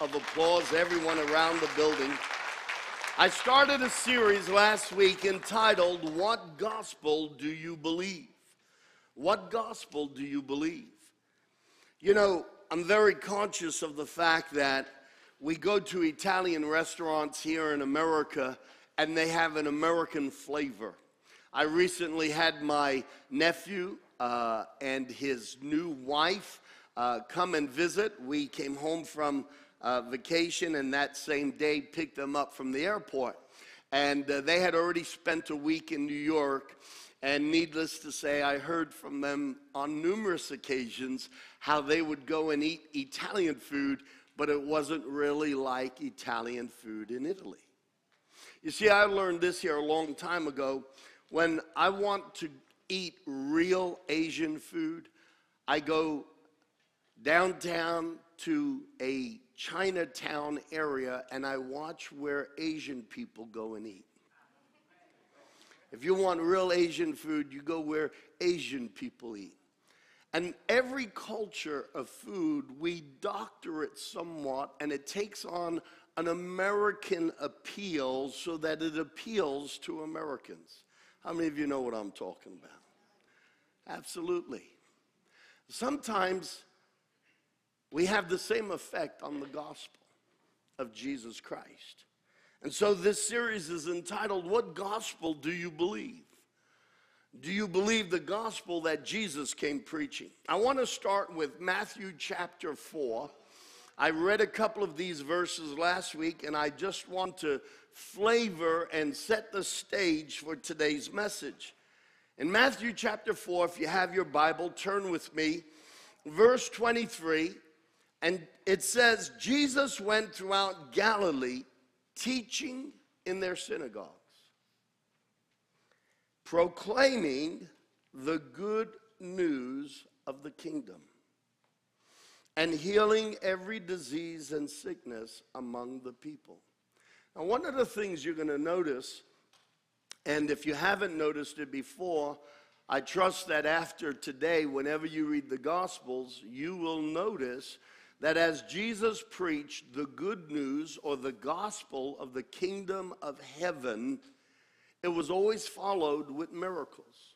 of applause, everyone around the building. I started a series last week entitled, What Gospel Do You Believe? What Gospel Do You Believe? You know, I'm very conscious of the fact that we go to Italian restaurants here in America and they have an American flavor. I recently had my nephew uh, and his new wife uh, come and visit. We came home from uh, vacation and that same day picked them up from the airport. And uh, they had already spent a week in New York. And needless to say, I heard from them on numerous occasions how they would go and eat Italian food, but it wasn't really like Italian food in Italy. You see, I learned this here a long time ago. When I want to eat real Asian food, I go downtown to a Chinatown area and I watch where Asian people go and eat. If you want real Asian food, you go where Asian people eat. And every culture of food, we doctor it somewhat, and it takes on an American appeal so that it appeals to Americans. How many of you know what I'm talking about? Absolutely. Sometimes we have the same effect on the gospel of Jesus Christ. And so this series is entitled, What Gospel Do You Believe? Do you believe the gospel that Jesus came preaching? I want to start with Matthew chapter 4. I read a couple of these verses last week, and I just want to flavor and set the stage for today's message. In Matthew chapter 4, if you have your Bible, turn with me. Verse 23, and it says, Jesus went throughout Galilee teaching in their synagogues proclaiming the good news of the kingdom and healing every disease and sickness among the people. Now, one of the things you're going to notice, and if you haven't noticed it before, I trust that after today, whenever you read the Gospels, you will notice that as Jesus preached the good news or the gospel of the kingdom of heaven, it was always followed with miracles.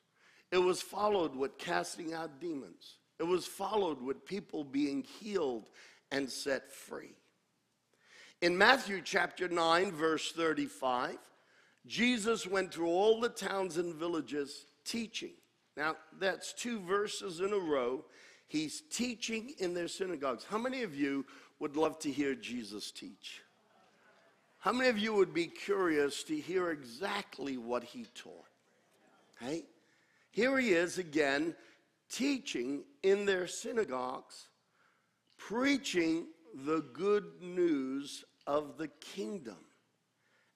It was followed with casting out demons. It was followed with people being healed and set free. In Matthew chapter 9, verse 35, Jesus went through all the towns and villages teaching. Now, that's two verses in a row. He's teaching in their synagogues. How many of you would love to hear Jesus teach? How many of you would be curious to hear exactly what he taught? Hey, here he is again teaching in their synagogues, preaching the good news of the kingdom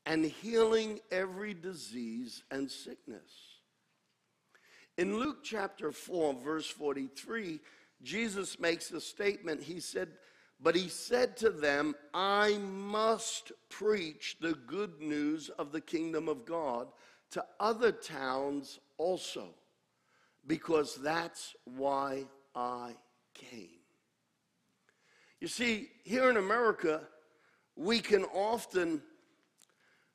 and healing every disease and sickness. In Luke chapter 4, verse 43, Jesus makes a statement. He said, but he said to them, I must preach the good news of the kingdom of God to other towns also, because that's why I came. You see, here in America, we can often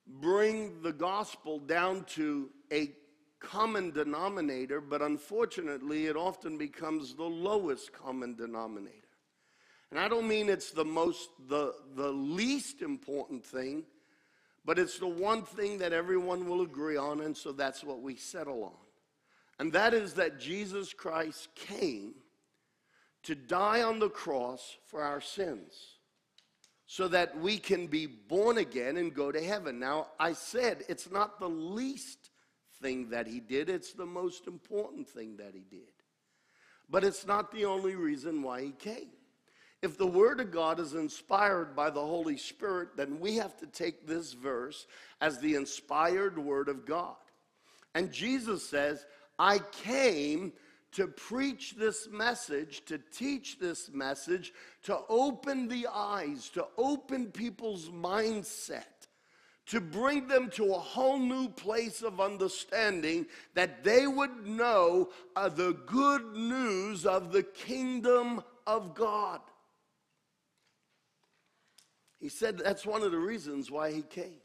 bring the gospel down to a common denominator, but unfortunately, it often becomes the lowest common denominator. And I don't mean it's the most, the, the least important thing, but it's the one thing that everyone will agree on, and so that's what we settle on. And that is that Jesus Christ came to die on the cross for our sins so that we can be born again and go to heaven. Now, I said it's not the least thing that he did, it's the most important thing that he did. But it's not the only reason why he came. If the Word of God is inspired by the Holy Spirit, then we have to take this verse as the inspired Word of God. And Jesus says, I came to preach this message, to teach this message, to open the eyes, to open people's mindset, to bring them to a whole new place of understanding that they would know uh, the good news of the kingdom of God. He said that's one of the reasons why he came.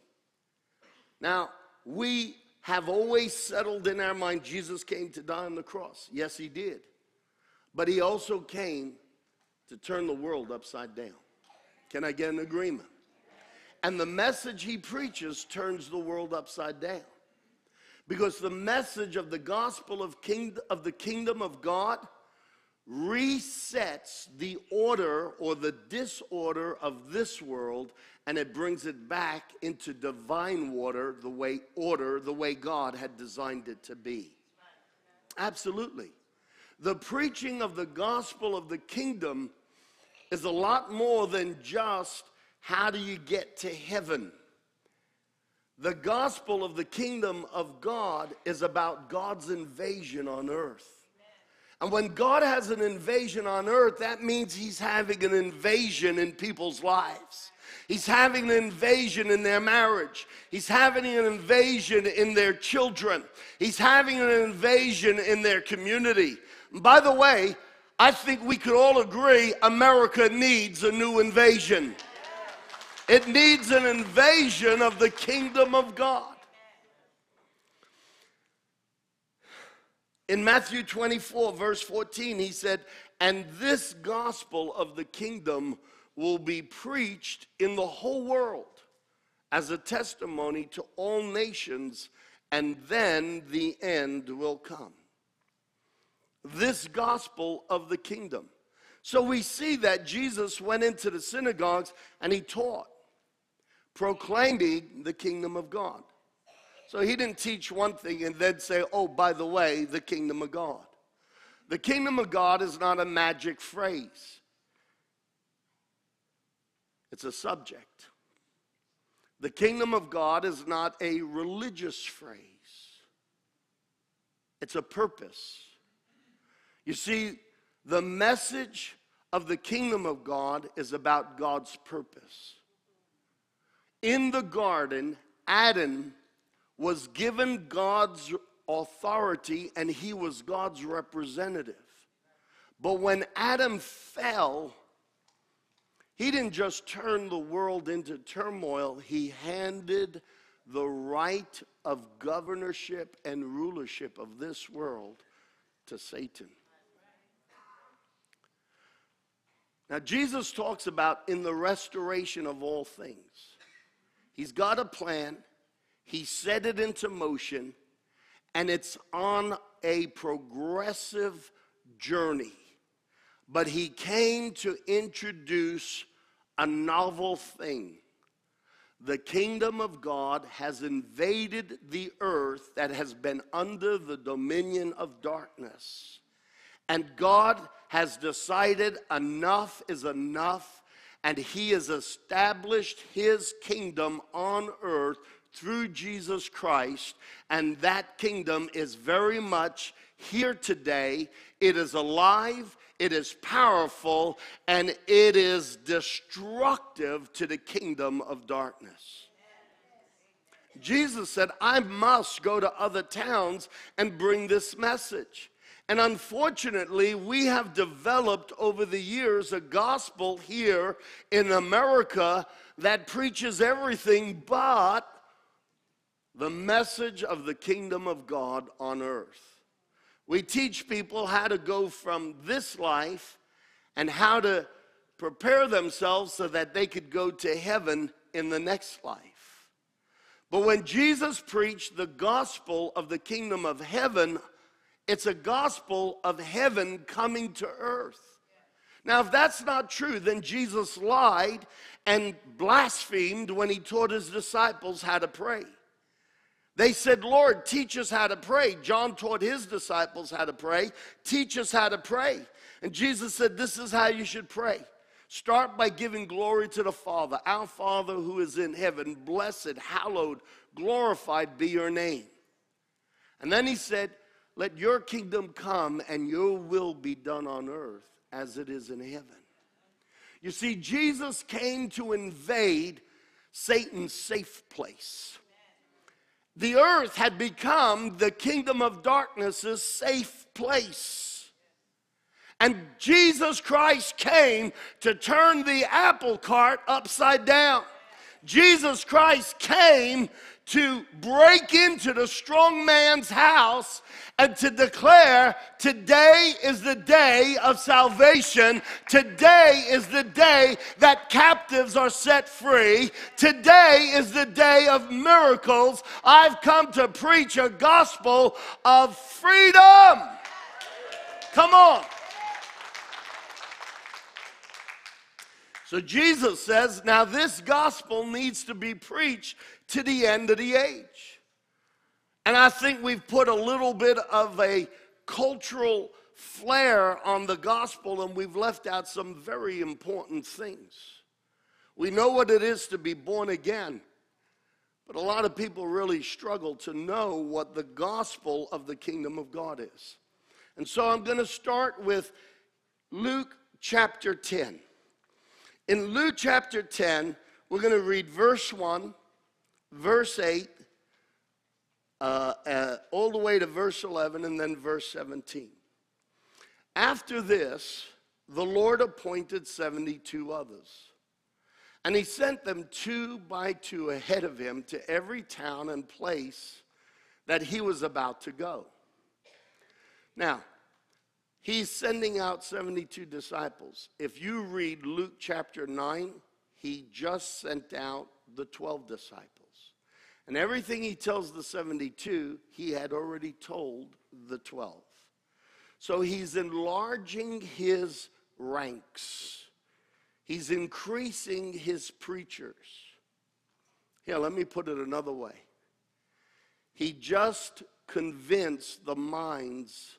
Now, we have always settled in our mind Jesus came to die on the cross. Yes, he did. But he also came to turn the world upside down. Can I get an agreement? And the message he preaches turns the world upside down. Because the message of the gospel of, king, of the kingdom of God resets the order or the disorder of this world and it brings it back into divine water the way order the way God had designed it to be. Absolutely. The preaching of the gospel of the kingdom is a lot more than just how do you get to heaven. The gospel of the kingdom of God is about God's invasion on earth. And when God has an invasion on earth, that means He's having an invasion in people's lives. He's having an invasion in their marriage. He's having an invasion in their children. He's having an invasion in their community. by the way, I think we could all agree America needs a new invasion. It needs an invasion of the kingdom of God. In Matthew 24, verse 14, he said, And this gospel of the kingdom will be preached in the whole world as a testimony to all nations, and then the end will come. This gospel of the kingdom. So we see that Jesus went into the synagogues and he taught, proclaiming the kingdom of God. So he didn't teach one thing and then say, oh, by the way, the kingdom of God. The kingdom of God is not a magic phrase, it's a subject. The kingdom of God is not a religious phrase, it's a purpose. You see, the message of the kingdom of God is about God's purpose. In the garden, Adam was given God's authority and he was God's representative. But when Adam fell, he didn't just turn the world into turmoil, he handed the right of governorship and rulership of this world to Satan. Now, Jesus talks about in the restoration of all things. He's got a plan. He set it into motion, and it's on a progressive journey. But he came to introduce a novel thing. The kingdom of God has invaded the earth that has been under the dominion of darkness. And God has decided enough is enough, and He has established His kingdom on earth through Jesus Christ, and that kingdom is very much here today. It is alive, it is powerful, and it is destructive to the kingdom of darkness. Jesus said, I must go to other towns and bring this message. And unfortunately, we have developed over the years a gospel here in America that preaches everything but the message of the kingdom of God on earth. We teach people how to go from this life and how to prepare themselves so that they could go to heaven in the next life. But when Jesus preached the gospel of the kingdom of heaven, it's a gospel of heaven coming to earth. Now, if that's not true, then Jesus lied and blasphemed when he taught his disciples how to pray. They said, Lord, teach us how to pray. John taught his disciples how to pray. Teach us how to pray. And Jesus said, This is how you should pray. Start by giving glory to the Father. Our Father who is in heaven, blessed, hallowed, glorified be your name. And then he said, Let your kingdom come and your will be done on earth as it is in heaven. You see, Jesus came to invade Satan's safe place the earth had become the kingdom of darkness's safe place. And Jesus Christ came to turn the apple cart upside down. Jesus Christ came to break into the strong man's house and to declare today is the day of salvation. Today is the day that captives are set free. Today is the day of miracles. I've come to preach a gospel of freedom. Come on. So Jesus says, now this gospel needs to be preached to the end of the age. And I think we've put a little bit of a cultural flair on the gospel and we've left out some very important things. We know what it is to be born again, but a lot of people really struggle to know what the gospel of the kingdom of God is. And so I'm going to start with Luke chapter 10. In Luke chapter 10, we're going to read verse 1, verse 8, uh, uh, all the way to verse 11, and then verse 17. After this, the Lord appointed 72 others. And he sent them two by two ahead of him to every town and place that he was about to go. Now, He's sending out 72 disciples. If you read Luke chapter 9, he just sent out the 12 disciples. And everything he tells the 72, he had already told the 12. So he's enlarging his ranks, he's increasing his preachers. Here, let me put it another way. He just convinced the minds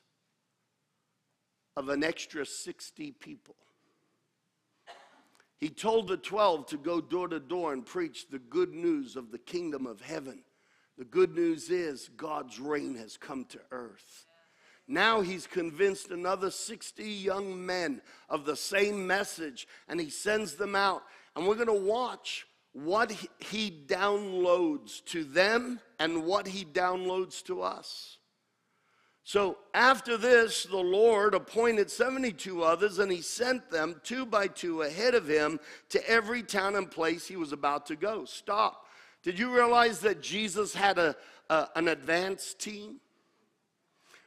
of an extra 60 people. He told the 12 to go door to door and preach the good news of the kingdom of heaven. The good news is God's reign has come to earth. Now he's convinced another 60 young men of the same message and he sends them out. And we're going to watch what he downloads to them and what he downloads to us. So after this, the Lord appointed 72 others, and he sent them two by two ahead of him to every town and place he was about to go. Stop. Did you realize that Jesus had a, a an advance team?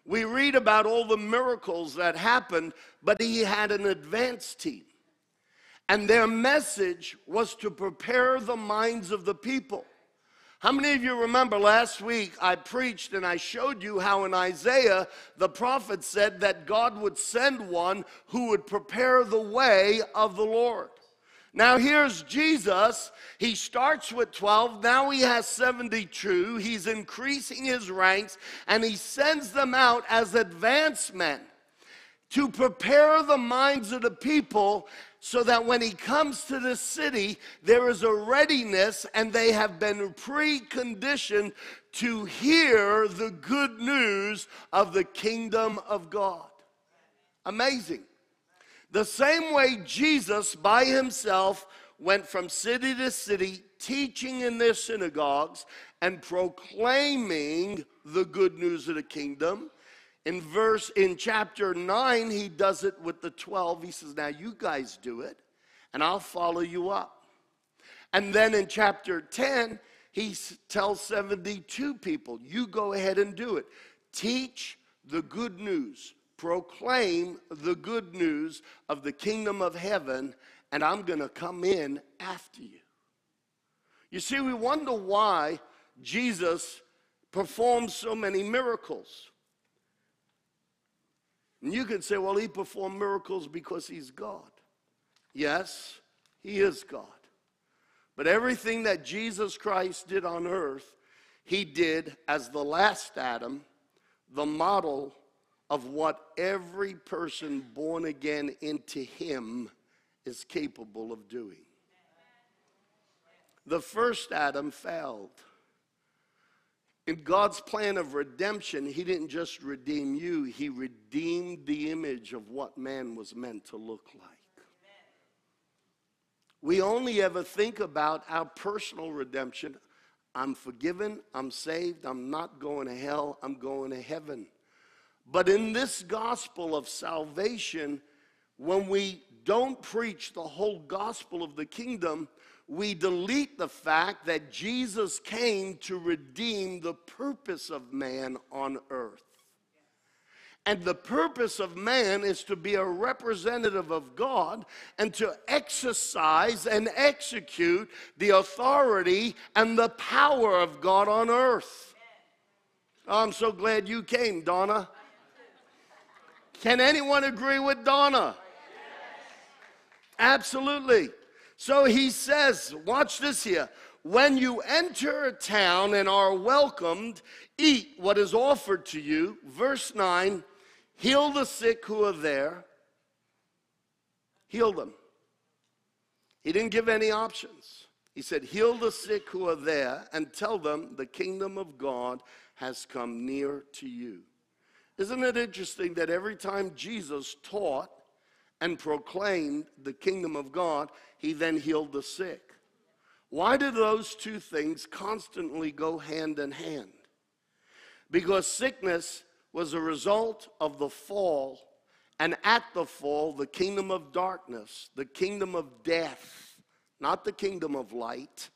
We read about all the miracles that happened, but he had an advance team. And their message was to prepare the minds of the people. How many of you remember last week I preached and I showed you how in Isaiah the prophet said that God would send one who would prepare the way of the Lord? Now here's Jesus. He starts with 12. Now he has 72. He's increasing his ranks and he sends them out as advance men to prepare the minds of the people so that when he comes to the city, there is a readiness and they have been preconditioned to hear the good news of the kingdom of God. Amazing. The same way Jesus by himself went from city to city, teaching in their synagogues and proclaiming the good news of the kingdom in verse in chapter 9, he does it with the 12. He says, Now you guys do it, and I'll follow you up. And then in chapter 10, he tells 72 people, You go ahead and do it. Teach the good news, proclaim the good news of the kingdom of heaven, and I'm going to come in after you. You see, we wonder why Jesus performed so many miracles. And you can say, well, he performed miracles because he's God. Yes, he is God. But everything that Jesus Christ did on earth, he did as the last Adam, the model of what every person born again into him is capable of doing. The first Adam failed. In God's plan of redemption, He didn't just redeem you, He redeemed the image of what man was meant to look like. We only ever think about our personal redemption. I'm forgiven, I'm saved, I'm not going to hell, I'm going to heaven. But in this gospel of salvation, when we don't preach the whole gospel of the kingdom, we delete the fact that Jesus came to redeem the purpose of man on earth. And the purpose of man is to be a representative of God and to exercise and execute the authority and the power of God on earth. Oh, I'm so glad you came, Donna. Can anyone agree with Donna? Absolutely. So he says, watch this here. When you enter a town and are welcomed, eat what is offered to you. Verse 9 heal the sick who are there, heal them. He didn't give any options. He said, Heal the sick who are there and tell them the kingdom of God has come near to you. Isn't it interesting that every time Jesus taught and proclaimed the kingdom of God, he then healed the sick? Why do those two things constantly go hand in hand? Because sickness was a result of the fall, and at the fall, the kingdom of darkness, the kingdom of death, not the kingdom of light,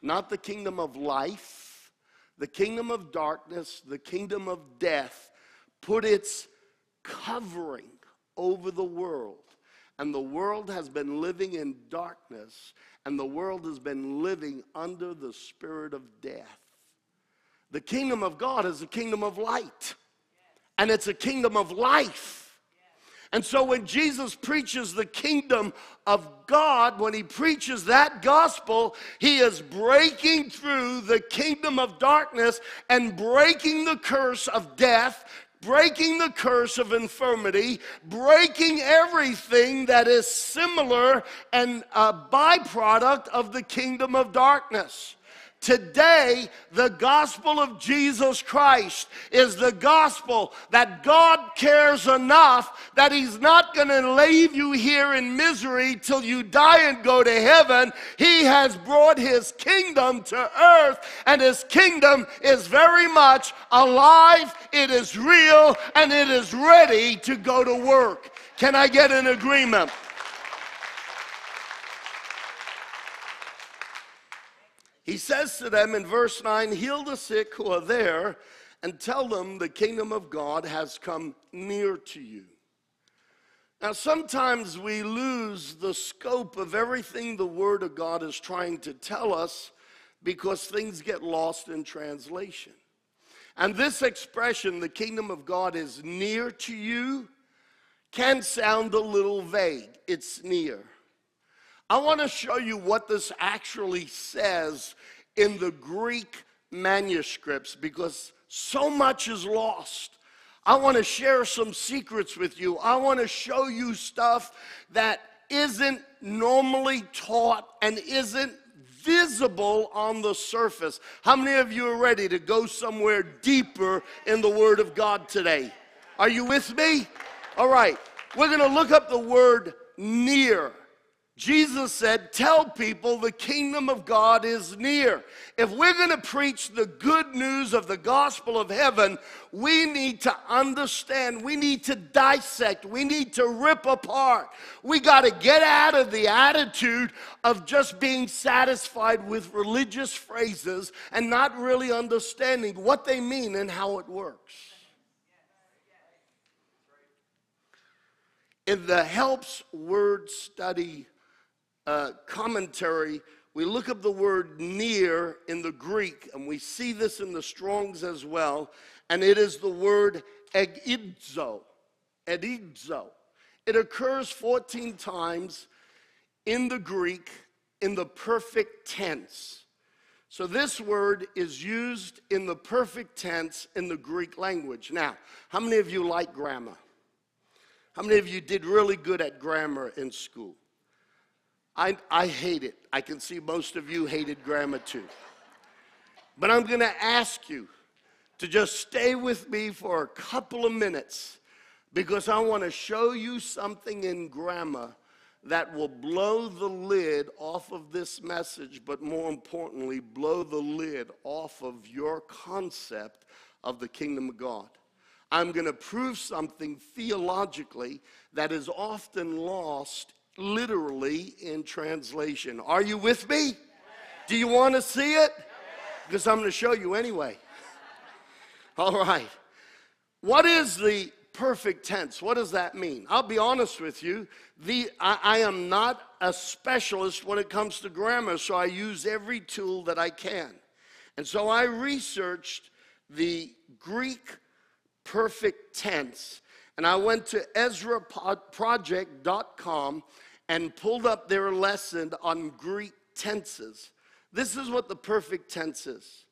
not the kingdom of life, the kingdom of darkness, the kingdom of death, put its covering over the world. And the world has been living in darkness, and the world has been living under the spirit of death. The kingdom of God is a kingdom of light and it's a kingdom of life. And so when Jesus preaches the kingdom of God, when he preaches that gospel, he is breaking through the kingdom of darkness and breaking the curse of death, breaking the curse of infirmity, breaking everything that is similar and a byproduct of the kingdom of darkness. Today, the gospel of Jesus Christ is the gospel that God cares enough that He's not going to leave you here in misery till you die and go to heaven. He has brought His kingdom to earth, and His kingdom is very much alive, it is real, and it is ready to go to work. Can I get an agreement? He says to them in verse 9, Heal the sick who are there and tell them the kingdom of God has come near to you. Now, sometimes we lose the scope of everything the Word of God is trying to tell us because things get lost in translation. And this expression, the kingdom of God is near to you, can sound a little vague. It's near. I want to show you what this actually says in the Greek manuscripts because so much is lost. I want to share some secrets with you. I want to show you stuff that isn't normally taught and isn't visible on the surface. How many of you are ready to go somewhere deeper in the Word of God today? Are you with me? All right, we're going to look up the word near. Jesus said, Tell people the kingdom of God is near. If we're going to preach the good news of the gospel of heaven, we need to understand, we need to dissect, we need to rip apart. We got to get out of the attitude of just being satisfied with religious phrases and not really understanding what they mean and how it works. In the Helps Word Study uh, commentary, we look up the word near in the Greek, and we see this in the Strongs as well, and it is the word egidzo. Egidzo. It occurs 14 times in the Greek in the perfect tense. So this word is used in the perfect tense in the Greek language. Now, how many of you like grammar? How many of you did really good at grammar in school? I, I hate it. I can see most of you hated grammar too. But I'm going to ask you to just stay with me for a couple of minutes because I want to show you something in grammar that will blow the lid off of this message, but more importantly, blow the lid off of your concept of the kingdom of God. I'm going to prove something theologically that is often lost literally in translation. Are you with me? Do you want to see it? Because I'm going to show you anyway. All right. What is the perfect tense? What does that mean? I'll be honest with you. The, I, I am not a specialist when it comes to grammar, so I use every tool that I can. And so I researched the Greek perfect tense. And I went to EzraProject.com and pulled up their lesson on Greek tenses. This is what the perfect tense is.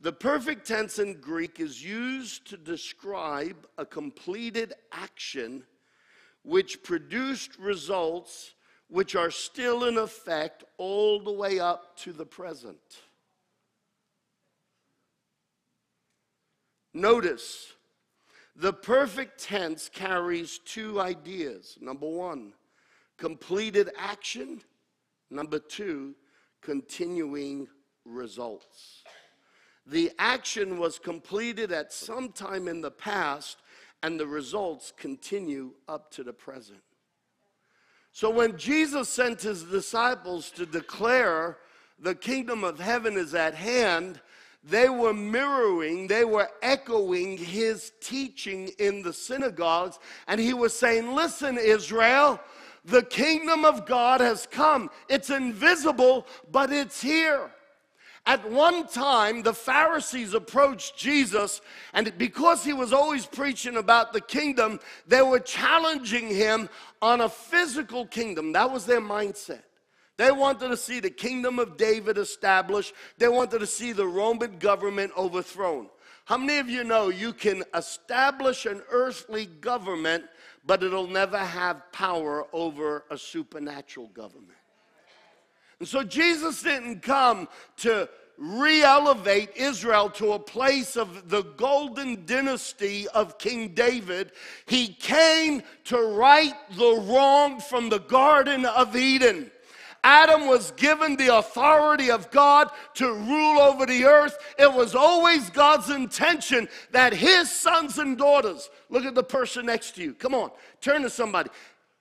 The perfect tense in Greek is used to describe a completed action which produced results which are still in effect all the way up to the present. Notice, the perfect tense carries two ideas. Number one, completed action. Number two, continuing results. The action was completed at some time in the past, and the results continue up to the present. So when Jesus sent his disciples to declare the kingdom of heaven is at hand, they were mirroring, they were echoing his teaching in the synagogues. And he was saying, Listen, Israel, the kingdom of God has come. It's invisible, but it's here. At one time, the Pharisees approached Jesus, and because he was always preaching about the kingdom, they were challenging him on a physical kingdom. That was their mindset. They wanted to see the kingdom of David established, they wanted to see the Roman government overthrown. How many of you know you can establish an earthly government, but it'll never have power over a supernatural government? And so Jesus didn't come to re elevate Israel to a place of the golden dynasty of King David. He came to right the wrong from the Garden of Eden. Adam was given the authority of God to rule over the earth. It was always God's intention that his sons and daughters, look at the person next to you. Come on, turn to somebody.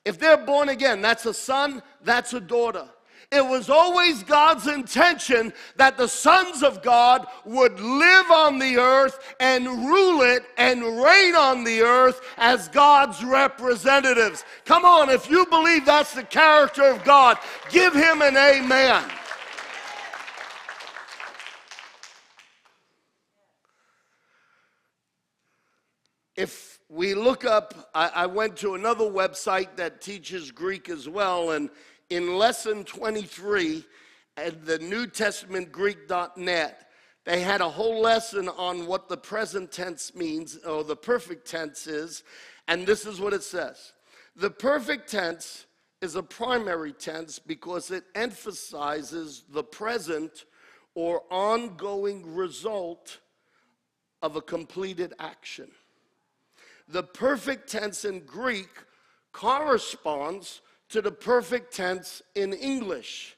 If they're born again, that's a son, that's a daughter. It was always God's intention that the sons of God would live on the earth and rule it and reign on the earth as God's representatives. Come on, if you believe that's the character of God, give him an amen. If we look up, I, I, went to another website that teaches Greek as well, and in lesson 23 at the New Testament Greek.net, they had a whole lesson on what the present tense means, or the perfect tense is, and this is what it says. The perfect tense is a primary tense because it emphasizes the present or ongoing result of a completed action. The perfect tense in Greek corresponds to the perfect tense in English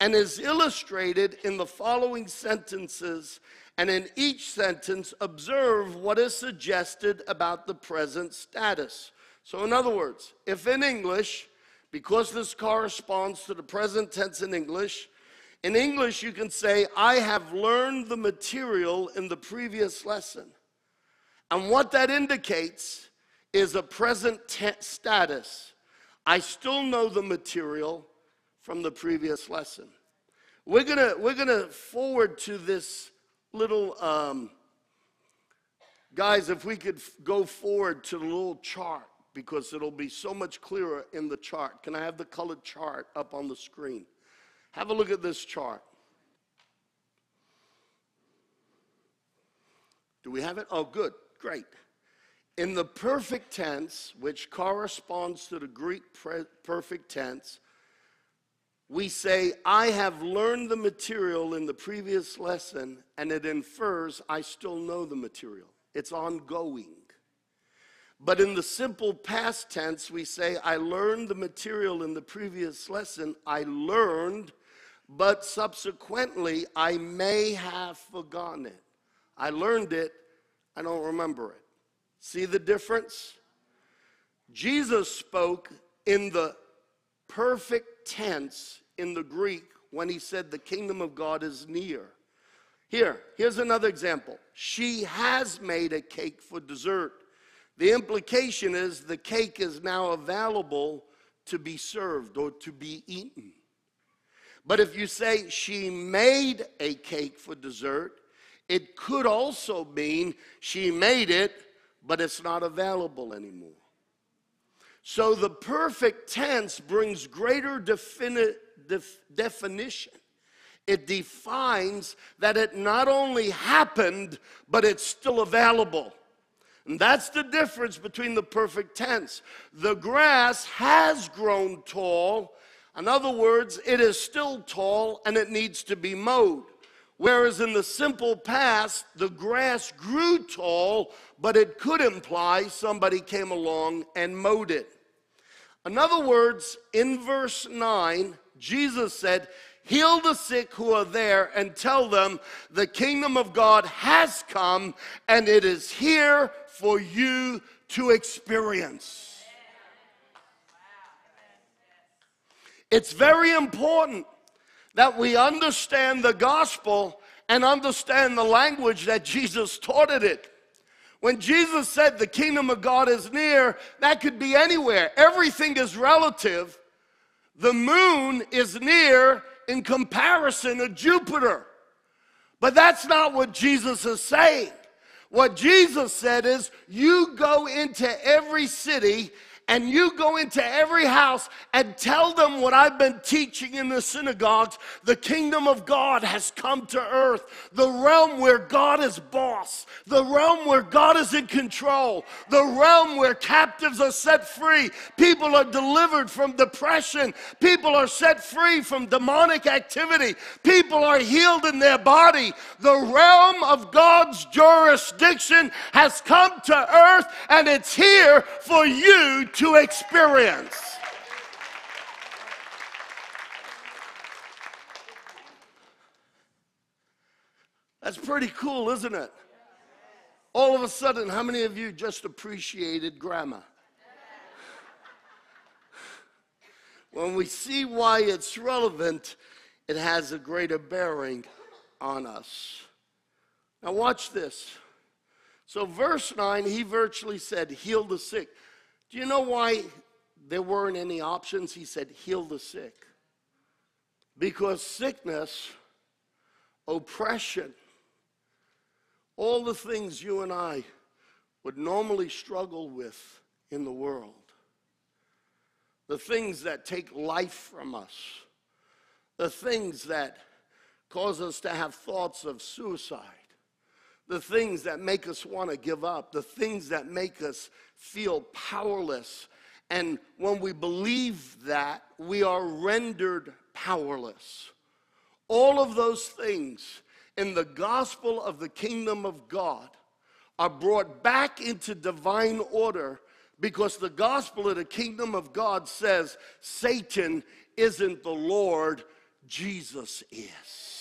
and is illustrated in the following sentences. And in each sentence, observe what is suggested about the present status. So, in other words, if in English, because this corresponds to the present tense in English, in English you can say, I have learned the material in the previous lesson. And what that indicates is a present tense status. I still know the material from the previous lesson. We're gonna we're gonna forward to this little um, guys. If we could go forward to the little chart because it'll be so much clearer in the chart. Can I have the colored chart up on the screen? Have a look at this chart. Do we have it? Oh, good, great. In the perfect tense, which corresponds to the Greek perfect tense, we say, I have learned the material in the previous lesson, and it infers I still know the material. It's ongoing. But in the simple past tense, we say, I learned the material in the previous lesson. I learned, but subsequently, I may have forgotten it. I learned it, I don't remember it. See the difference? Jesus spoke in the perfect tense in the Greek when he said the kingdom of God is near. Here, here's another example. She has made a cake for dessert. The implication is the cake is now available to be served or to be eaten. But if you say she made a cake for dessert, it could also mean she made it, but it's not available anymore. So the perfect tense brings greater defini- def- definition. It defines that it not only happened, but it's still available. And that's the difference between the perfect tense. The grass has grown tall. In other words, it is still tall and it needs to be mowed. Whereas in the simple past, the grass grew tall, but it could imply somebody came along and mowed it. In other words, in verse 9, Jesus said, Heal the sick who are there and tell them the kingdom of God has come and it is here for you to experience. It's very important that we understand the gospel and understand the language that Jesus taught it. When Jesus said the kingdom of God is near, that could be anywhere. Everything is relative. The moon is near in comparison to Jupiter. But that's not what Jesus is saying. What Jesus said is, you go into every city and you go into every house and tell them what I've been teaching in the synagogues. The kingdom of God has come to earth, the realm where God is boss, the realm where God is in control, the realm where captives are set free, people are delivered from depression, people are set free from demonic activity, people are healed in their body. The realm of God's jurisdiction has come to earth and it's here for you to experience. That's pretty cool, isn't it? All of a sudden, how many of you just appreciated grammar? When we see why it's relevant, it has a greater bearing on us. Now, watch this. So, verse 9, he virtually said, Heal the sick. Do you know why there weren't any options? He said, heal the sick. Because sickness, oppression, all the things you and I would normally struggle with in the world, the things that take life from us, the things that cause us to have thoughts of suicide, the things that make us want to give up, the things that make us feel powerless. And when we believe that, we are rendered powerless. All of those things in the gospel of the kingdom of God are brought back into divine order because the gospel of the kingdom of God says Satan isn't the Lord, Jesus is.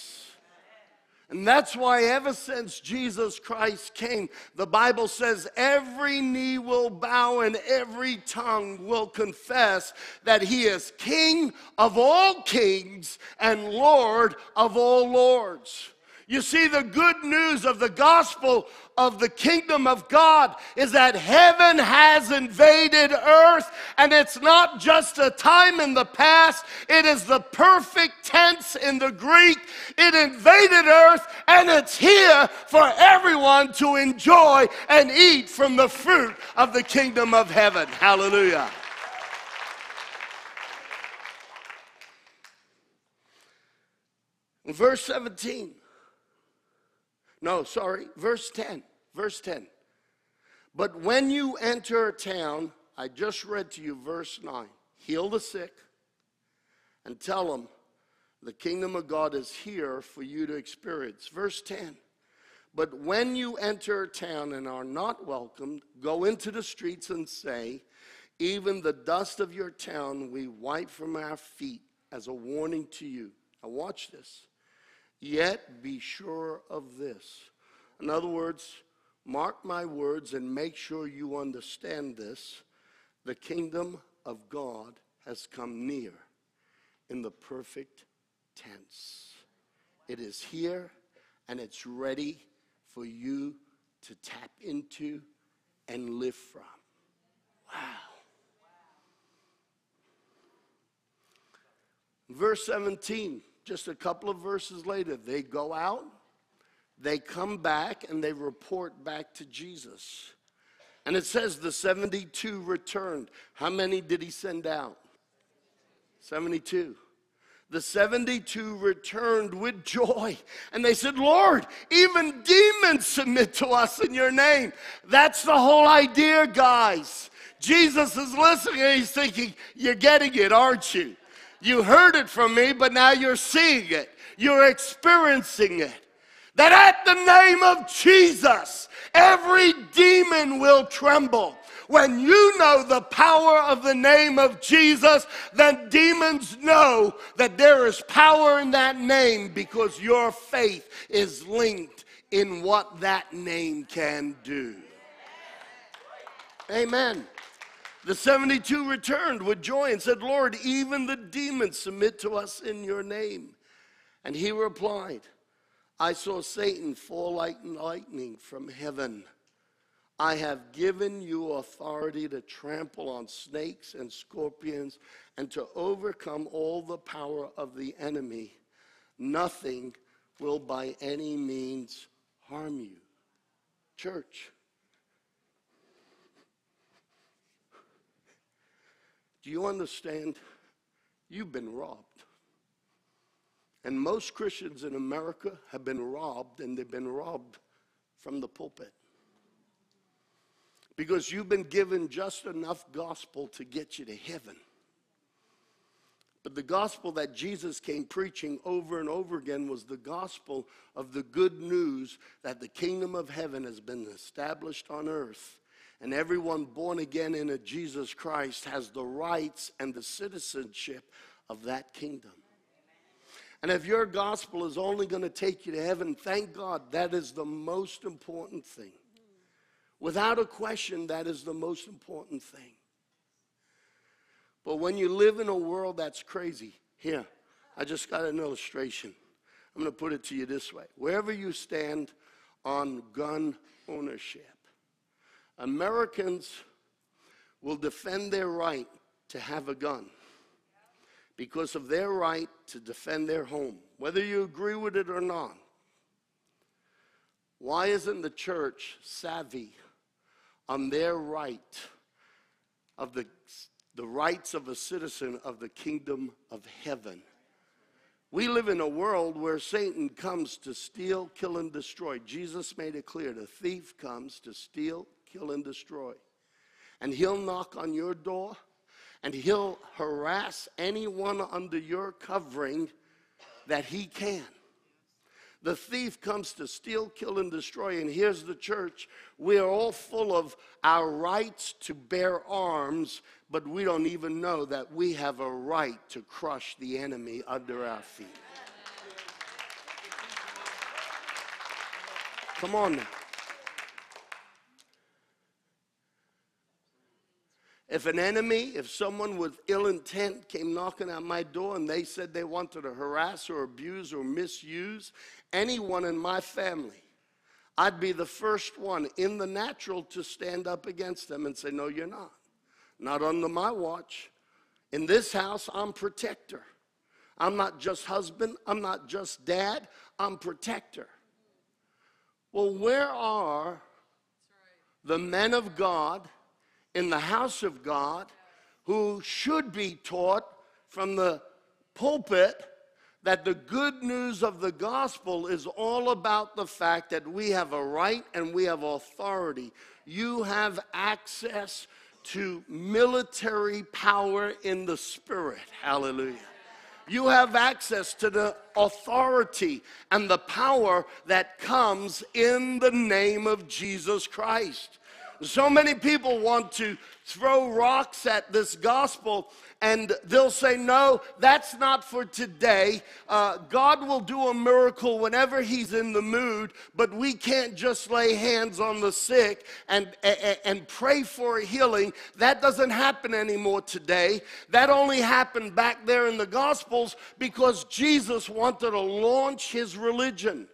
And that's why, ever since Jesus Christ came, the Bible says every knee will bow and every tongue will confess that he is King of all kings and Lord of all lords. You see, the good news of the gospel of the kingdom of God is that heaven has invaded earth, and it's not just a time in the past, it is the perfect tense in the Greek. It invaded earth, and it's here for everyone to enjoy and eat from the fruit of the kingdom of heaven. Hallelujah. Verse 17. No, sorry, verse 10. Verse 10. But when you enter a town, I just read to you verse 9 heal the sick and tell them the kingdom of God is here for you to experience. Verse 10. But when you enter a town and are not welcomed, go into the streets and say, Even the dust of your town we wipe from our feet as a warning to you. Now, watch this. Yet be sure of this. In other words, Mark my words and make sure you understand this. The kingdom of God has come near in the perfect tense. It is here and it's ready for you to tap into and live from. Wow. Verse 17, just a couple of verses later, they go out, they come back, and they report back to Jesus. And it says the 72 returned. How many did he send out? 72 the 72 returned with joy and they said, Lord, even demons submit to us in your name. That's the whole idea, guys. Jesus is listening and he's thinking, You're getting it, aren't you? You heard it from me, but now you're seeing it, you're experiencing it. That at the name of Jesus, every demon will tremble. When you know the power of the name of Jesus, then demons know that there is power in that name because your faith is linked in what that name can do. Amen. The 72 returned with joy and said, Lord, even the demons submit to us in your name. And he replied, I saw Satan fall like lightning from heaven. I have given you authority to trample on snakes and scorpions and to overcome all the power of the enemy. Nothing will by any means harm you. Church, do you understand? You've been robbed. And most Christians in America have been robbed, and they've been robbed from the pulpit because you've been given just enough gospel to get you to heaven. But the gospel that Jesus came preaching over and over again was the gospel of the good news that the kingdom of heaven has been established on earth. And everyone born again in a Jesus Christ has the rights and the citizenship of that kingdom. And if your gospel is only going to take you to heaven, thank God that is the most important thing. Without a question, that is the most important thing. But when you live in a world that's crazy, here, I just got an illustration. I'm going to put it to you this way. Wherever you stand on gun ownership, Americans will defend their right to have a gun because of their right to defend their home, whether you agree with it or not. Why isn't the church savvy on their right of the, the rights of a citizen of the kingdom of heaven. We live in a world where Satan comes to steal, kill, and destroy. Jesus made it clear the thief comes to steal, kill, and destroy. And he'll knock on your door and he'll harass anyone under your covering that he can. The thief comes to steal, kill, and destroy. And here's the church. We are all full of our rights to bear arms, but we don't even know that we have a right to crush the enemy under our feet. Come on now. If an enemy, if someone with ill intent came knocking at my door and they said they wanted to harass or abuse or misuse anyone in my family, I'd be the first one in the natural to stand up against them and say, No, you're not. Not under my watch. In this house, I'm protector. I'm not just husband, I'm not just dad, I'm protector. Well, where are the men of God in the house of God who should be taught from the pulpit that the good news of the gospel is all about the fact that we have a right and we have authority. You have access to military power in the spirit. Hallelujah. You have access to the authority and the power that comes in the name of Jesus Christ. So many people want to throw rocks at this gospel and they'll say, No, that's not for today. Uh, God will do a miracle whenever He's in the mood, but we can't just lay hands on the sick and, and, and pray for a healing. That doesn't happen anymore today. That only happened back there in the Gospels because Jesus wanted to launch His religion.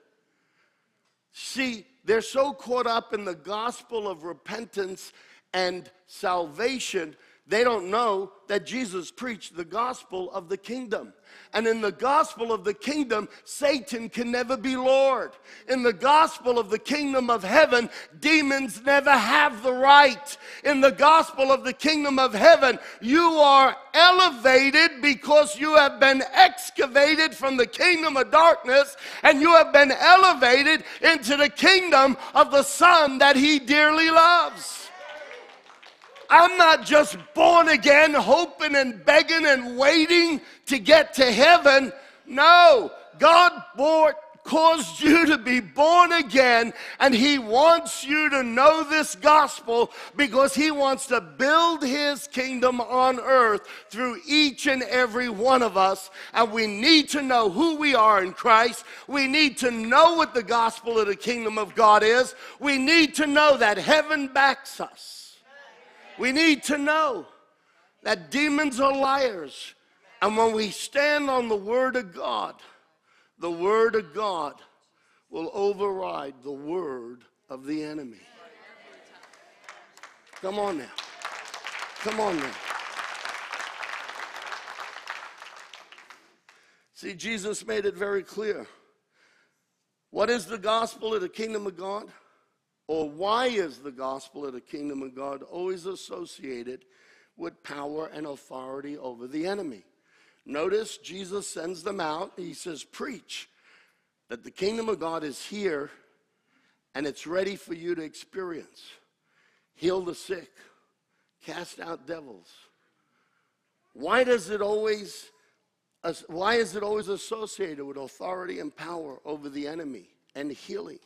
See, they're so caught up in the gospel of repentance and salvation they don't know that Jesus preached the gospel of the kingdom. And in the gospel of the kingdom, Satan can never be Lord. In the gospel of the kingdom of heaven, demons never have the right. In the gospel of the kingdom of heaven, you are elevated because you have been excavated from the kingdom of darkness and you have been elevated into the kingdom of the Son that he dearly loves. I'm not just born again, hoping and begging and waiting to get to heaven. No, God bought, caused you to be born again, and He wants you to know this gospel because He wants to build His kingdom on earth through each and every one of us. And we need to know who we are in Christ. We need to know what the gospel of the kingdom of God is. We need to know that heaven backs us. We need to know that demons are liars. And when we stand on the Word of God, the Word of God will override the Word of the enemy. Come on now. Come on now. See, Jesus made it very clear. What is the gospel of the kingdom of God? Or why is the gospel of the kingdom of God always associated with power and authority over the enemy? Notice Jesus sends them out. He says, Preach that the kingdom of God is here and it's ready for you to experience. Heal the sick, cast out devils. Why does it always why is it always associated with authority and power over the enemy and healing?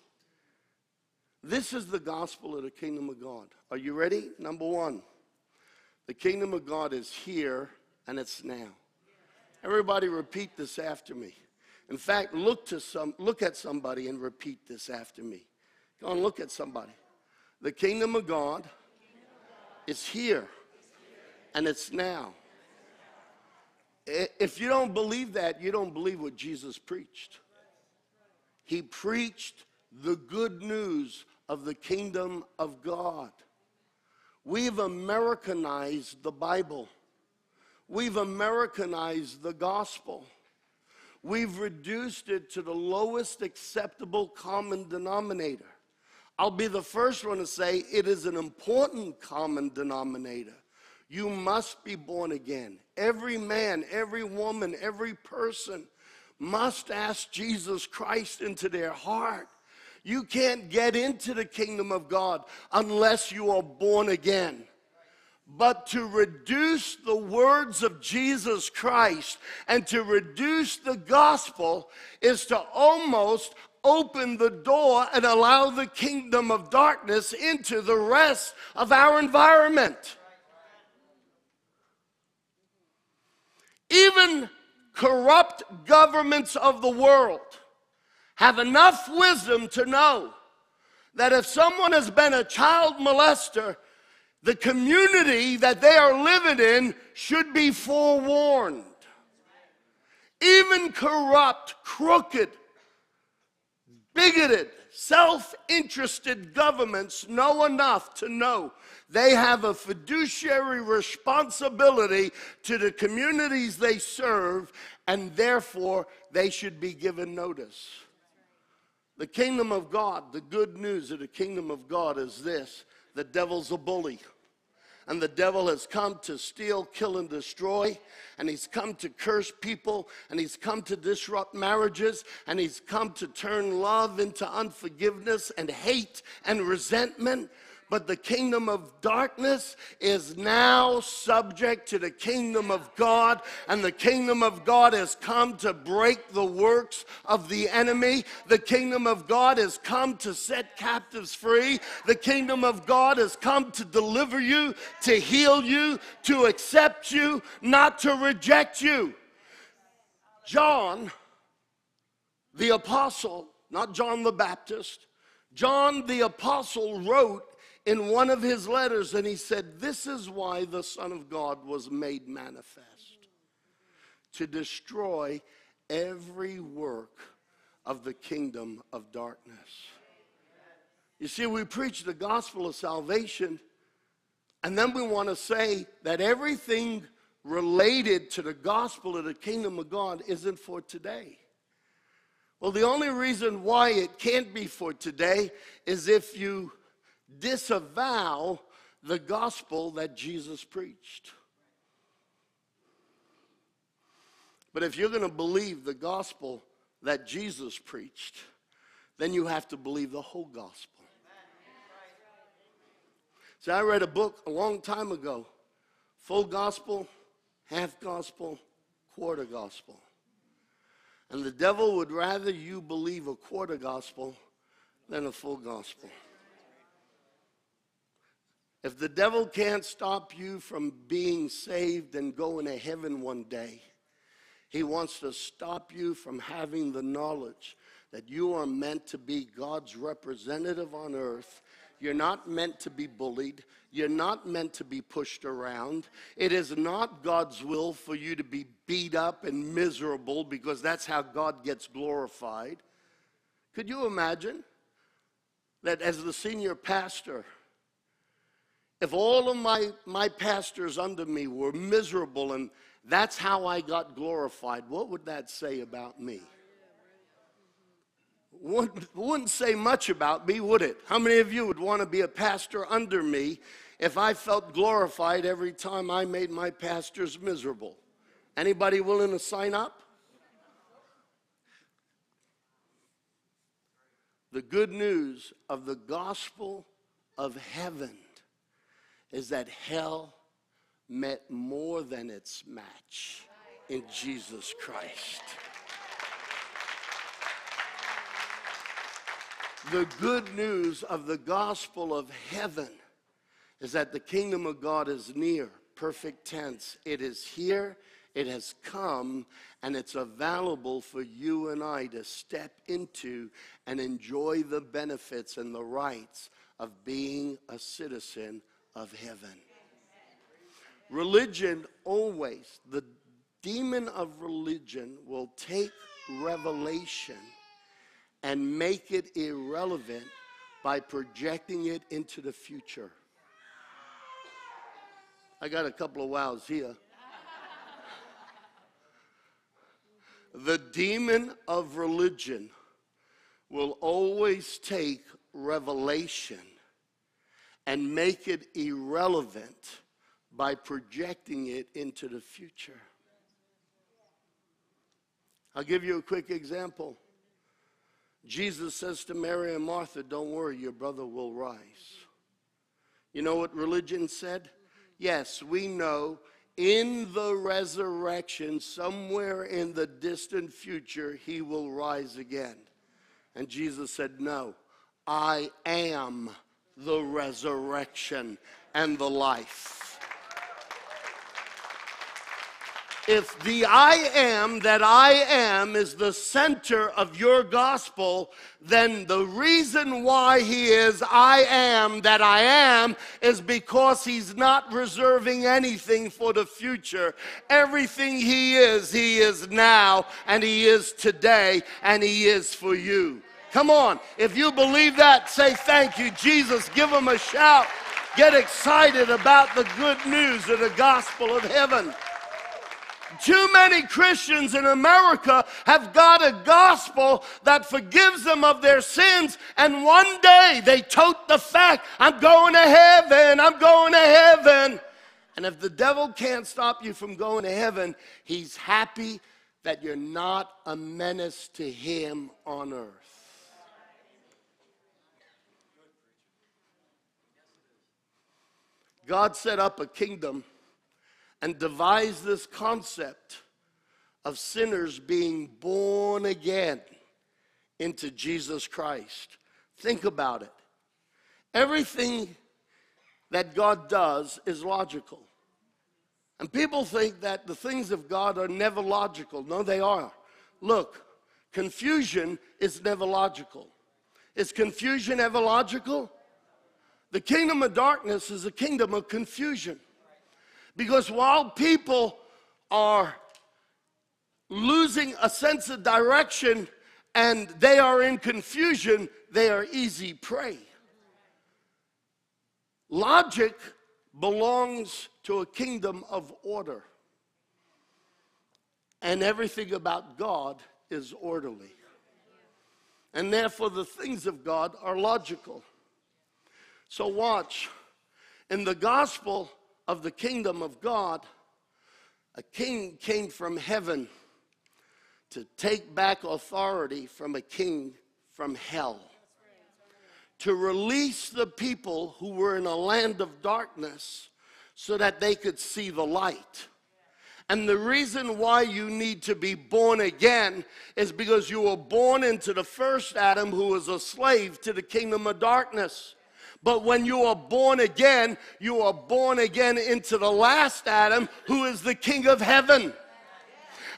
This is the gospel of the kingdom of God. Are you ready? Number one, the kingdom of God is here and it's now. Everybody repeat this after me. In fact, look to some look at somebody and repeat this after me. Go and look at somebody. The kingdom of God is here and it's now. If you don't believe that, you don't believe what Jesus preached. He preached the good news of the kingdom of God. We've Americanized the Bible. We've Americanized the gospel. We've reduced it to the lowest acceptable common denominator. I'll be the first one to say it is an important common denominator. You must be born again. Every man, every woman, every person must ask Jesus Christ into their heart. You can't get into the kingdom of God unless you are born again. But to reduce the words of Jesus Christ and to reduce the gospel is to almost open the door and allow the kingdom of darkness into the rest of our environment. Even corrupt governments of the world have enough wisdom to know that if someone has been a child molester, the community that they are living in should be forewarned. Even corrupt, crooked, bigoted, self interested governments know enough to know they have a fiduciary responsibility to the communities they serve, and therefore they should be given notice. The kingdom of God, the good news of the kingdom of God is this the devil's a bully. And the devil has come to steal, kill, and destroy. And he's come to curse people. And he's come to disrupt marriages. And he's come to turn love into unforgiveness and hate and resentment. But the kingdom of darkness is now subject to the kingdom of God, and the kingdom of God has come to break the works of the enemy. The kingdom of God has come to set captives free. The kingdom of God has come to deliver you, to heal you, to accept you, not to reject you. John, the apostle, not John the Baptist, John the apostle wrote in one of his letters, and he said, This is why the Son of God was made manifest to destroy every work of the kingdom of darkness. You see, we preach the gospel of salvation, and then we want to say that everything related to the gospel of the kingdom of God isn't for today. Well, the only reason why it can't be for today is if you disavow the gospel that Jesus preached. But if you're going to believe the gospel that Jesus preached, then you have to believe the whole gospel. See, I read a book a long time ago full gospel, half gospel, quarter gospel. And the devil would rather you believe a quarter gospel than a full gospel. If the devil can't stop you from being saved and going to heaven one day, he wants to stop you from having the knowledge that you are meant to be God's representative on earth. You're not meant to be bullied. You're not meant to be pushed around. It is not God's will for you to be beat up and miserable because that's how God gets glorified. Could you imagine that as the senior pastor, if all of my, my pastors under me were miserable and that's how I got glorified, what would that say about me? Wouldn't, wouldn't say much about me, would it? How many of you would want to be a pastor under me if I felt glorified every time I made my pastors miserable? Anybody willing to sign up? The good news of the gospel of heaven is that hell met more than its match in Jesus Christ. The good news of the gospel of heaven is that the kingdom of God is near, perfect tense. It is here, it has come, and it's available for you and I to step into and enjoy the benefits and the rights of being a citizen of heaven. Religion always, the demon of religion will take revelation and make it irrelevant by projecting it into the future. I got a couple of wows here. the demon of religion will always take revelation and make it irrelevant by projecting it into the future. I'll give you a quick example. Jesus says to Mary and Martha, Don't worry, your brother will rise. You know what religion said? Yes, we know in the resurrection, somewhere in the distant future, he will rise again. And Jesus said, No, I am the resurrection and the life. If the I am that I am is the center of your gospel, then the reason why he is I am that I am is because he's not reserving anything for the future. Everything he is, he is now, and he is today, and he is for you. Come on. If you believe that, say thank you, Jesus. Give him a shout. Get excited about the good news of the gospel of heaven. Too many Christians in America have got a gospel that forgives them of their sins, and one day they tote the fact, I'm going to heaven, I'm going to heaven. And if the devil can't stop you from going to heaven, he's happy that you're not a menace to him on earth. God set up a kingdom and devised this concept of sinners being born again into Jesus Christ. Think about it. Everything that God does is logical. And people think that the things of God are never logical. No, they are. Look, confusion is never logical. Is confusion ever logical? The kingdom of darkness is a kingdom of confusion. Because while people are losing a sense of direction and they are in confusion, they are easy prey. Logic belongs to a kingdom of order, and everything about God is orderly. And therefore, the things of God are logical. So, watch. In the gospel of the kingdom of God, a king came from heaven to take back authority from a king from hell, to release the people who were in a land of darkness so that they could see the light. And the reason why you need to be born again is because you were born into the first Adam who was a slave to the kingdom of darkness. But when you are born again, you are born again into the last Adam who is the king of heaven.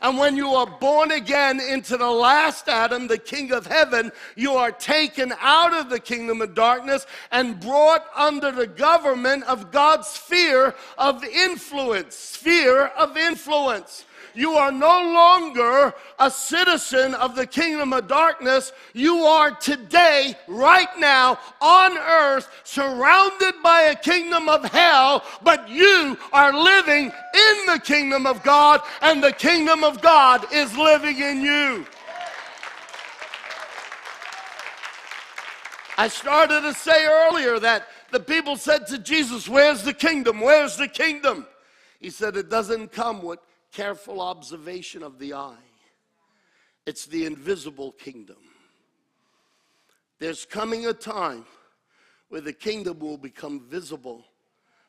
And when you are born again into the last Adam, the King of heaven, you are taken out of the kingdom of darkness and brought under the government of God's sphere of influence. Sphere of influence. You are no longer a citizen of the kingdom of darkness. You are today, right now, on earth, surrounded by a kingdom of hell, but you are living in the kingdom of God, and the kingdom of God is living in you. I started to say earlier that the people said to Jesus, Where's the kingdom? Where's the kingdom? He said, It doesn't come with careful observation of the eye. It's the invisible kingdom. There's coming a time where the kingdom will become visible,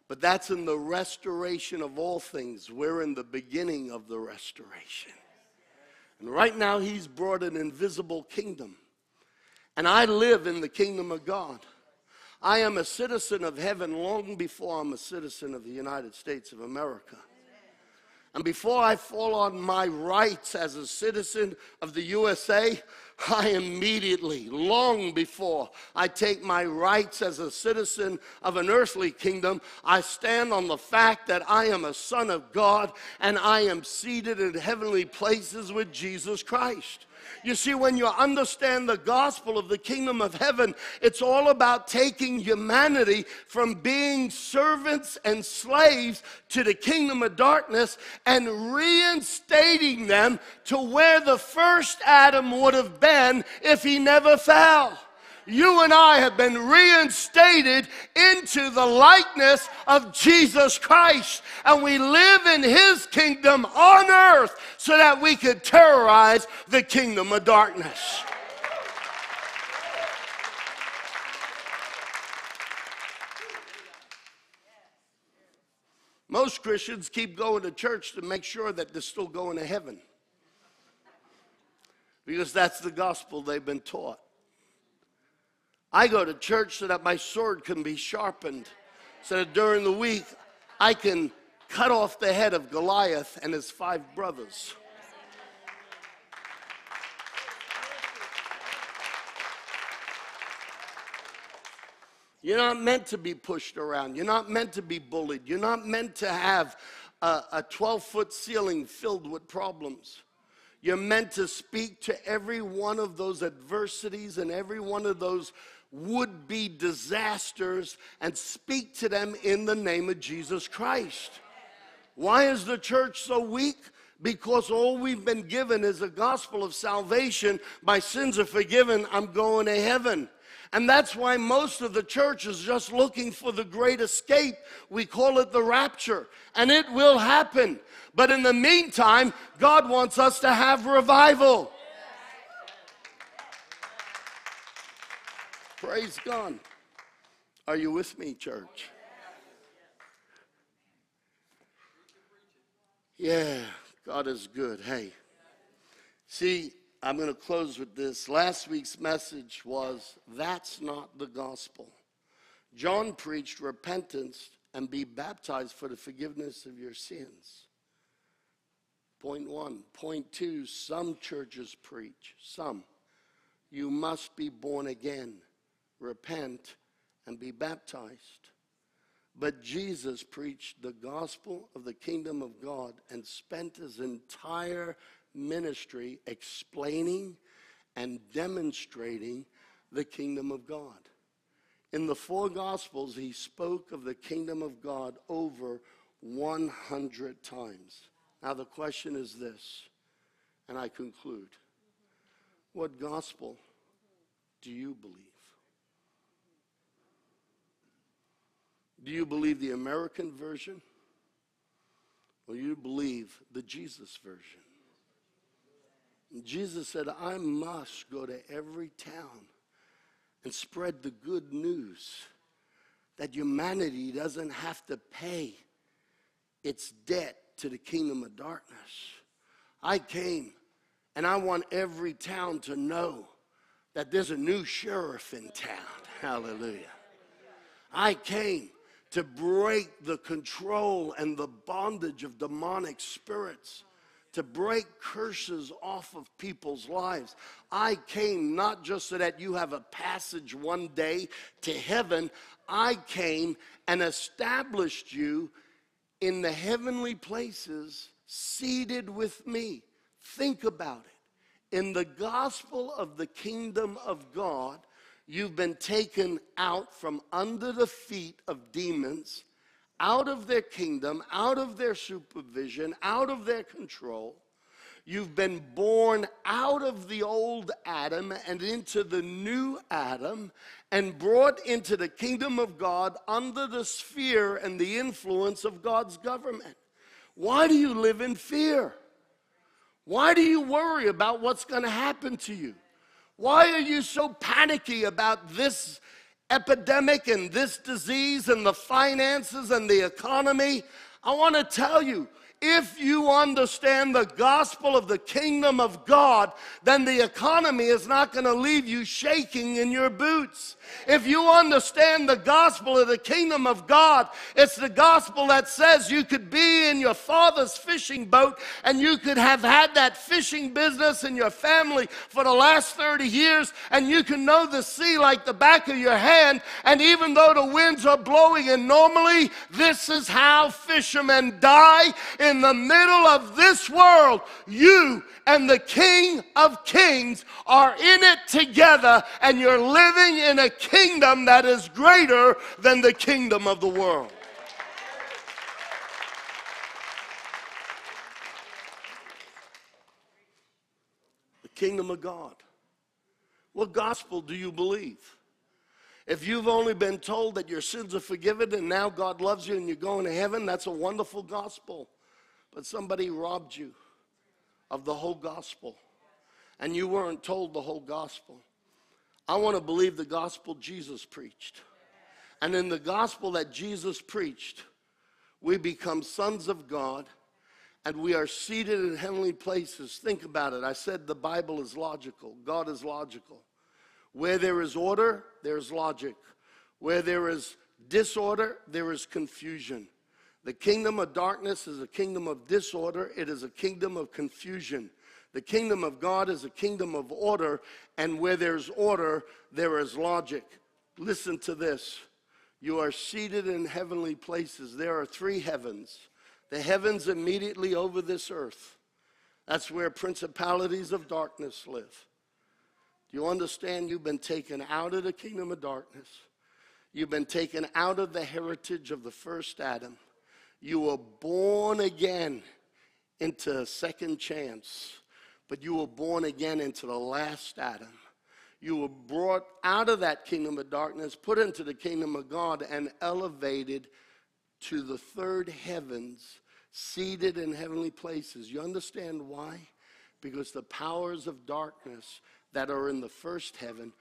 but that's in the restoration of all things. We're in the beginning of the restoration. And right now, He's brought an invisible kingdom. And I live in the kingdom of God. I am a citizen of heaven long before I'm a citizen of the United States of America. And before I fall on my rights as a citizen of the USA, I immediately, long before I take my rights as a citizen of an earthly kingdom, I stand on the fact that I am a son of God and I am seated in heavenly places with Jesus Christ. You see, when you understand the gospel of the kingdom of heaven, it's all about taking humanity from being servants and slaves to the kingdom of darkness and reinstating them to where the first Adam would have been if he never fell you and I have been reinstated into the likeness of Jesus Christ. And we live in his kingdom on earth so that we could terrorize the kingdom of darkness. Most Christians keep going to church to make sure that they're still going to heaven because that's the gospel they've been taught. I go to church so that my sword can be sharpened, so that during the week I can cut off the head of Goliath and his five brothers. You're not meant to be pushed around. You're not meant to be bullied. You're not meant to have a 12 foot ceiling filled with problems. You're meant to speak to every one of those adversities and every one of those would be disasters and speak to them in the name of Jesus Christ. Why is the church so weak? Because all we've been given is a gospel of salvation. My sins are forgiven. I'm going to heaven. And that's why most of the church is just looking for the great escape. We call it the rapture. And it will happen. But in the meantime, God wants us to have revival. Praise God. Are you with me, church? Yeah, God is good. Hey. See, I'm going to close with this. Last week's message was that's not the gospel. John preached repentance and be baptized for the forgiveness of your sins. Point one. Point two some churches preach, some. You must be born again repent, and be baptized. But Jesus preached the gospel of the kingdom of God and spent his entire ministry explaining and demonstrating the kingdom of God. In the four gospels, he spoke of the kingdom of God over 100 times. Now, the question is this, and I conclude What gospel do you believe? Do you believe the American version? Or you believe the Jesus version? Jesus said, I must go to every town and spread the good news that humanity doesn't have to pay its debt to the kingdom of darkness. I came and I want every town to know that there's a new sheriff in town. Hallelujah. I came to break the control and the bondage of demonic spirits, to break curses off of people's lives. I came not just so that you have a passage one day to heaven, I came and established you in the heavenly places, seated with me. Think about it. In the gospel of the kingdom of God, you've been taken out from under the feet of demons, out of their kingdom, out of their supervision, out of their control. You've been born out of the old Adam and into the new Adam and brought into the kingdom of God under the sphere and the influence of God's government. Why do you live in fear? Why do you worry about what's going to happen to you? Why are you so panicky about this epidemic and this disease and the finances and the economy? I want to tell you, if you understand the gospel of the kingdom of God, then the economy is not going to leave you shaking in your boots. If you understand the gospel of the kingdom of God, it's the gospel that says you could be in your father's fishing boat and you could have had that fishing business in your family for the last 30 years and you can know the sea like the back of your hand. And even though the winds are blowing, and normally this is how fishermen die in the middle of this world, you and the King of Kings are in it together and you're living in a kingdom that is greater than the kingdom of the world. The kingdom of God. What gospel do you believe? If you've only been told that your sins are forgiven and now God loves you and you're going to heaven, that's a wonderful gospel. But somebody robbed you of the whole gospel and you weren't told the whole gospel. I want to believe the gospel Jesus preached. And in the gospel that Jesus preached, we become sons of God and we are seated in heavenly places. Think about it. I said the Bible is logical, God is logical. Where there is order, there's logic. Where there is disorder, there is confusion. The kingdom of darkness is a kingdom of disorder, it is a kingdom of confusion. The kingdom of God is a kingdom of order, and where there's order, there is logic. Listen to this. You are seated in heavenly places. There are three heavens the heavens immediately over this earth. That's where principalities of darkness live. Do you understand? You've been taken out of the kingdom of darkness. You've been taken out of the heritage of the first Adam. You were born again into a second chance but you were born again into the last Adam. You were brought out of that kingdom of darkness, put into the kingdom of God, and elevated to the third heavens, seated in heavenly places. You understand why? Because the powers of darkness that are in the first heaven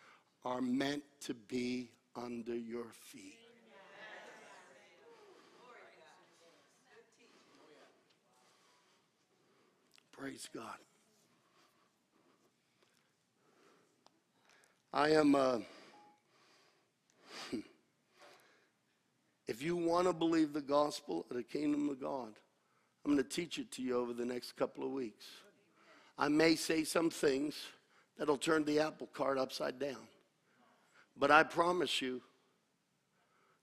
are meant to be under your feet. Praise God. I am, uh, if you want to believe the gospel of the kingdom of God, I'm going to teach it to you over the next couple of weeks. I may say some things that'll turn the apple cart upside down. But I promise you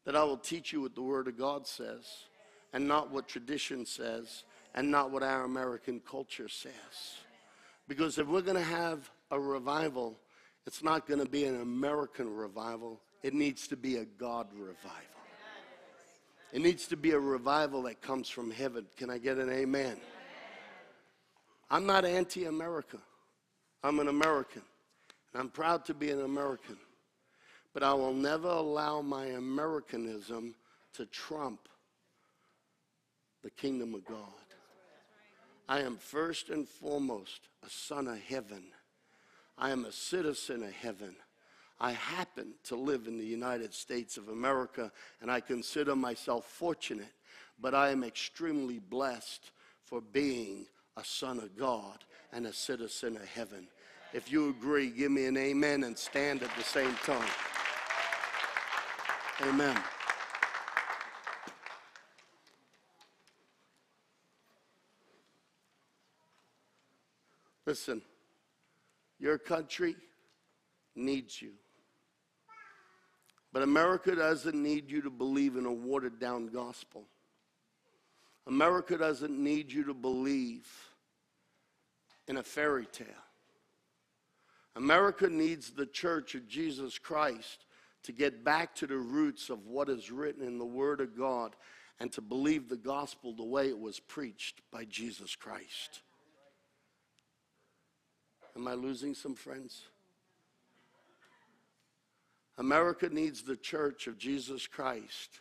that I will teach you what the Word of God says and not what tradition says and not what our American culture says. Because if we're going to have a revival, it's not going to be an American revival, it needs to be a God revival. It needs to be a revival that comes from heaven. Can I get an amen? I'm not anti America. I'm an American. And I'm proud to be an American. But I will never allow my Americanism to trump the kingdom of God. I am first and foremost a son of heaven. I am a citizen of heaven. I happen to live in the United States of America, and I consider myself fortunate, but I am extremely blessed for being a son of God and a citizen of heaven. If you agree, give me an amen and stand at the same time. Amen. Listen, your country needs you. But America doesn't need you to believe in a watered down gospel. America doesn't need you to believe in a fairy tale. America needs the church of Jesus Christ to get back to the roots of what is written in the Word of God and to believe the gospel the way it was preached by Jesus Christ. Am I losing some friends? America needs the church of Jesus Christ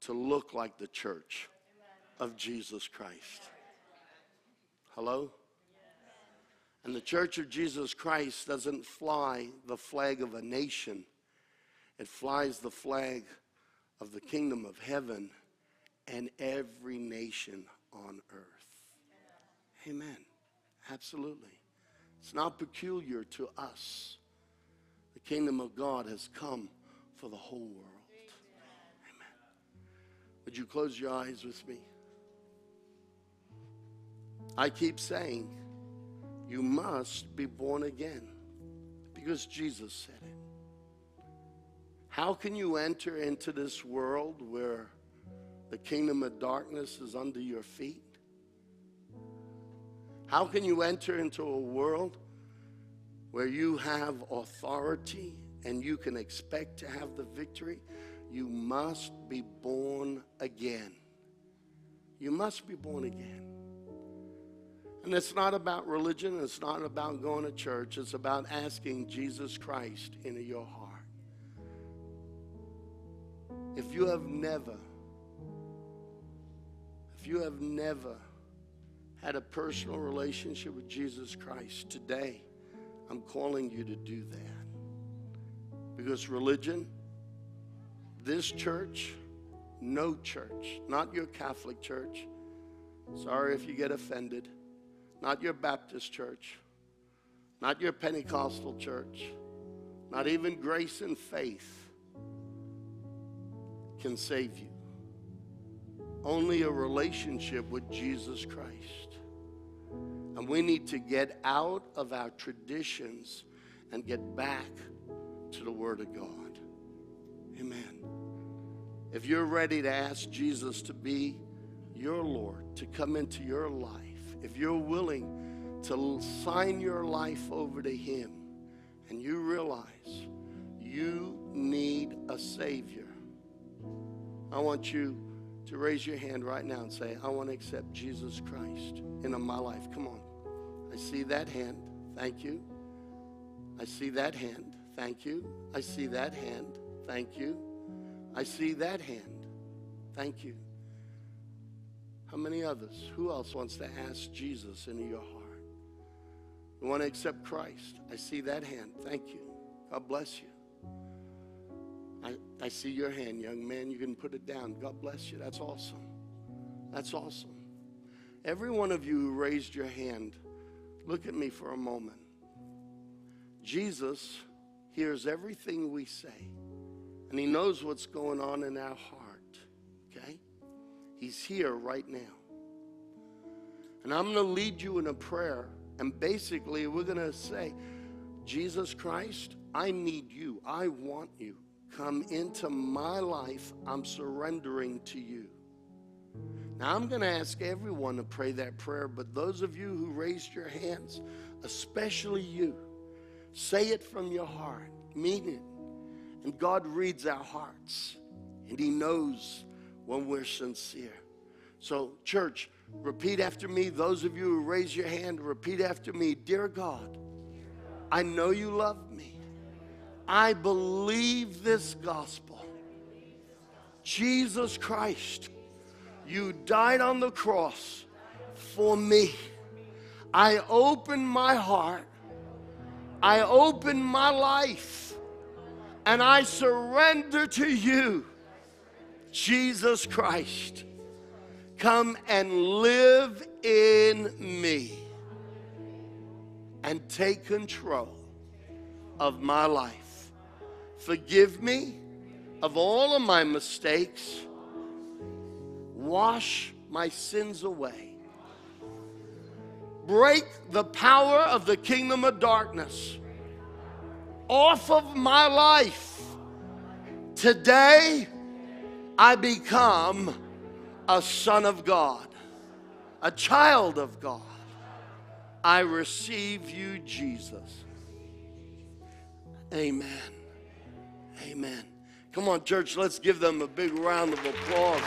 to look like the church of Jesus Christ. Hello? And the church of Jesus Christ doesn't fly the flag of a nation, it flies the flag of the kingdom of heaven and every nation on earth. Amen. Absolutely. It's not peculiar to us. The kingdom of God has come for the whole world. Amen. Would you close your eyes with me? I keep saying, you must be born again because Jesus said it. How can you enter into this world where the kingdom of darkness is under your feet? How can you enter into a world where you have authority and you can expect to have the victory? You must be born again. You must be born again. And it's not about religion, it's not about going to church, it's about asking Jesus Christ into your heart. If you have never, if you have never had a personal relationship with Jesus Christ, today I'm calling you to do that. Because religion, this church, no church, not your Catholic church, sorry if you get offended not your Baptist church, not your Pentecostal church, not even grace and faith can save you. Only a relationship with Jesus Christ. And we need to get out of our traditions and get back to the Word of God. Amen. If you're ready to ask Jesus to be your Lord, to come into your life, if you're willing to sign your life over to Him and you realize you need a Savior, I want you to raise your hand right now and say, I want to accept Jesus Christ into my life. Come on. I see that hand. Thank you. I see that hand. Thank you. I see that hand. Thank you. I see that hand. Thank you. How many others? Who else wants to ask Jesus into your heart? You want to accept Christ? I see that hand. Thank you. God bless you. I, I see your hand, young man. You can put it down. God bless you. That's awesome. That's awesome. Every one of you who raised your hand, look at me for a moment. Jesus hears everything we say, and He knows what's going on in our heart, okay? He's here right now. And I'm going to lead you in a prayer, and basically, we're going to say, Jesus Christ, I need you. I want you. Come into my life. I'm surrendering to you. Now, I'm going to ask everyone to pray that prayer, but those of you who raised your hands, especially you, say it from your heart, mean it. And God reads our hearts, and He knows when we're sincere. So, church, repeat after me. Those of you who raise your hand, repeat after me Dear God, I know you love me. I believe this gospel. Jesus Christ you died on the cross for me. I open my heart, I open my life, and I surrender to you, Jesus Christ. Come and live in me and take control of my life. Forgive me of all of my mistakes Wash my sins away. Break the power of the kingdom of darkness off of my life. Today, I become a son of God, a child of God. I receive you, Jesus. Amen. Amen. Come on, church, let's give them a big round of applause.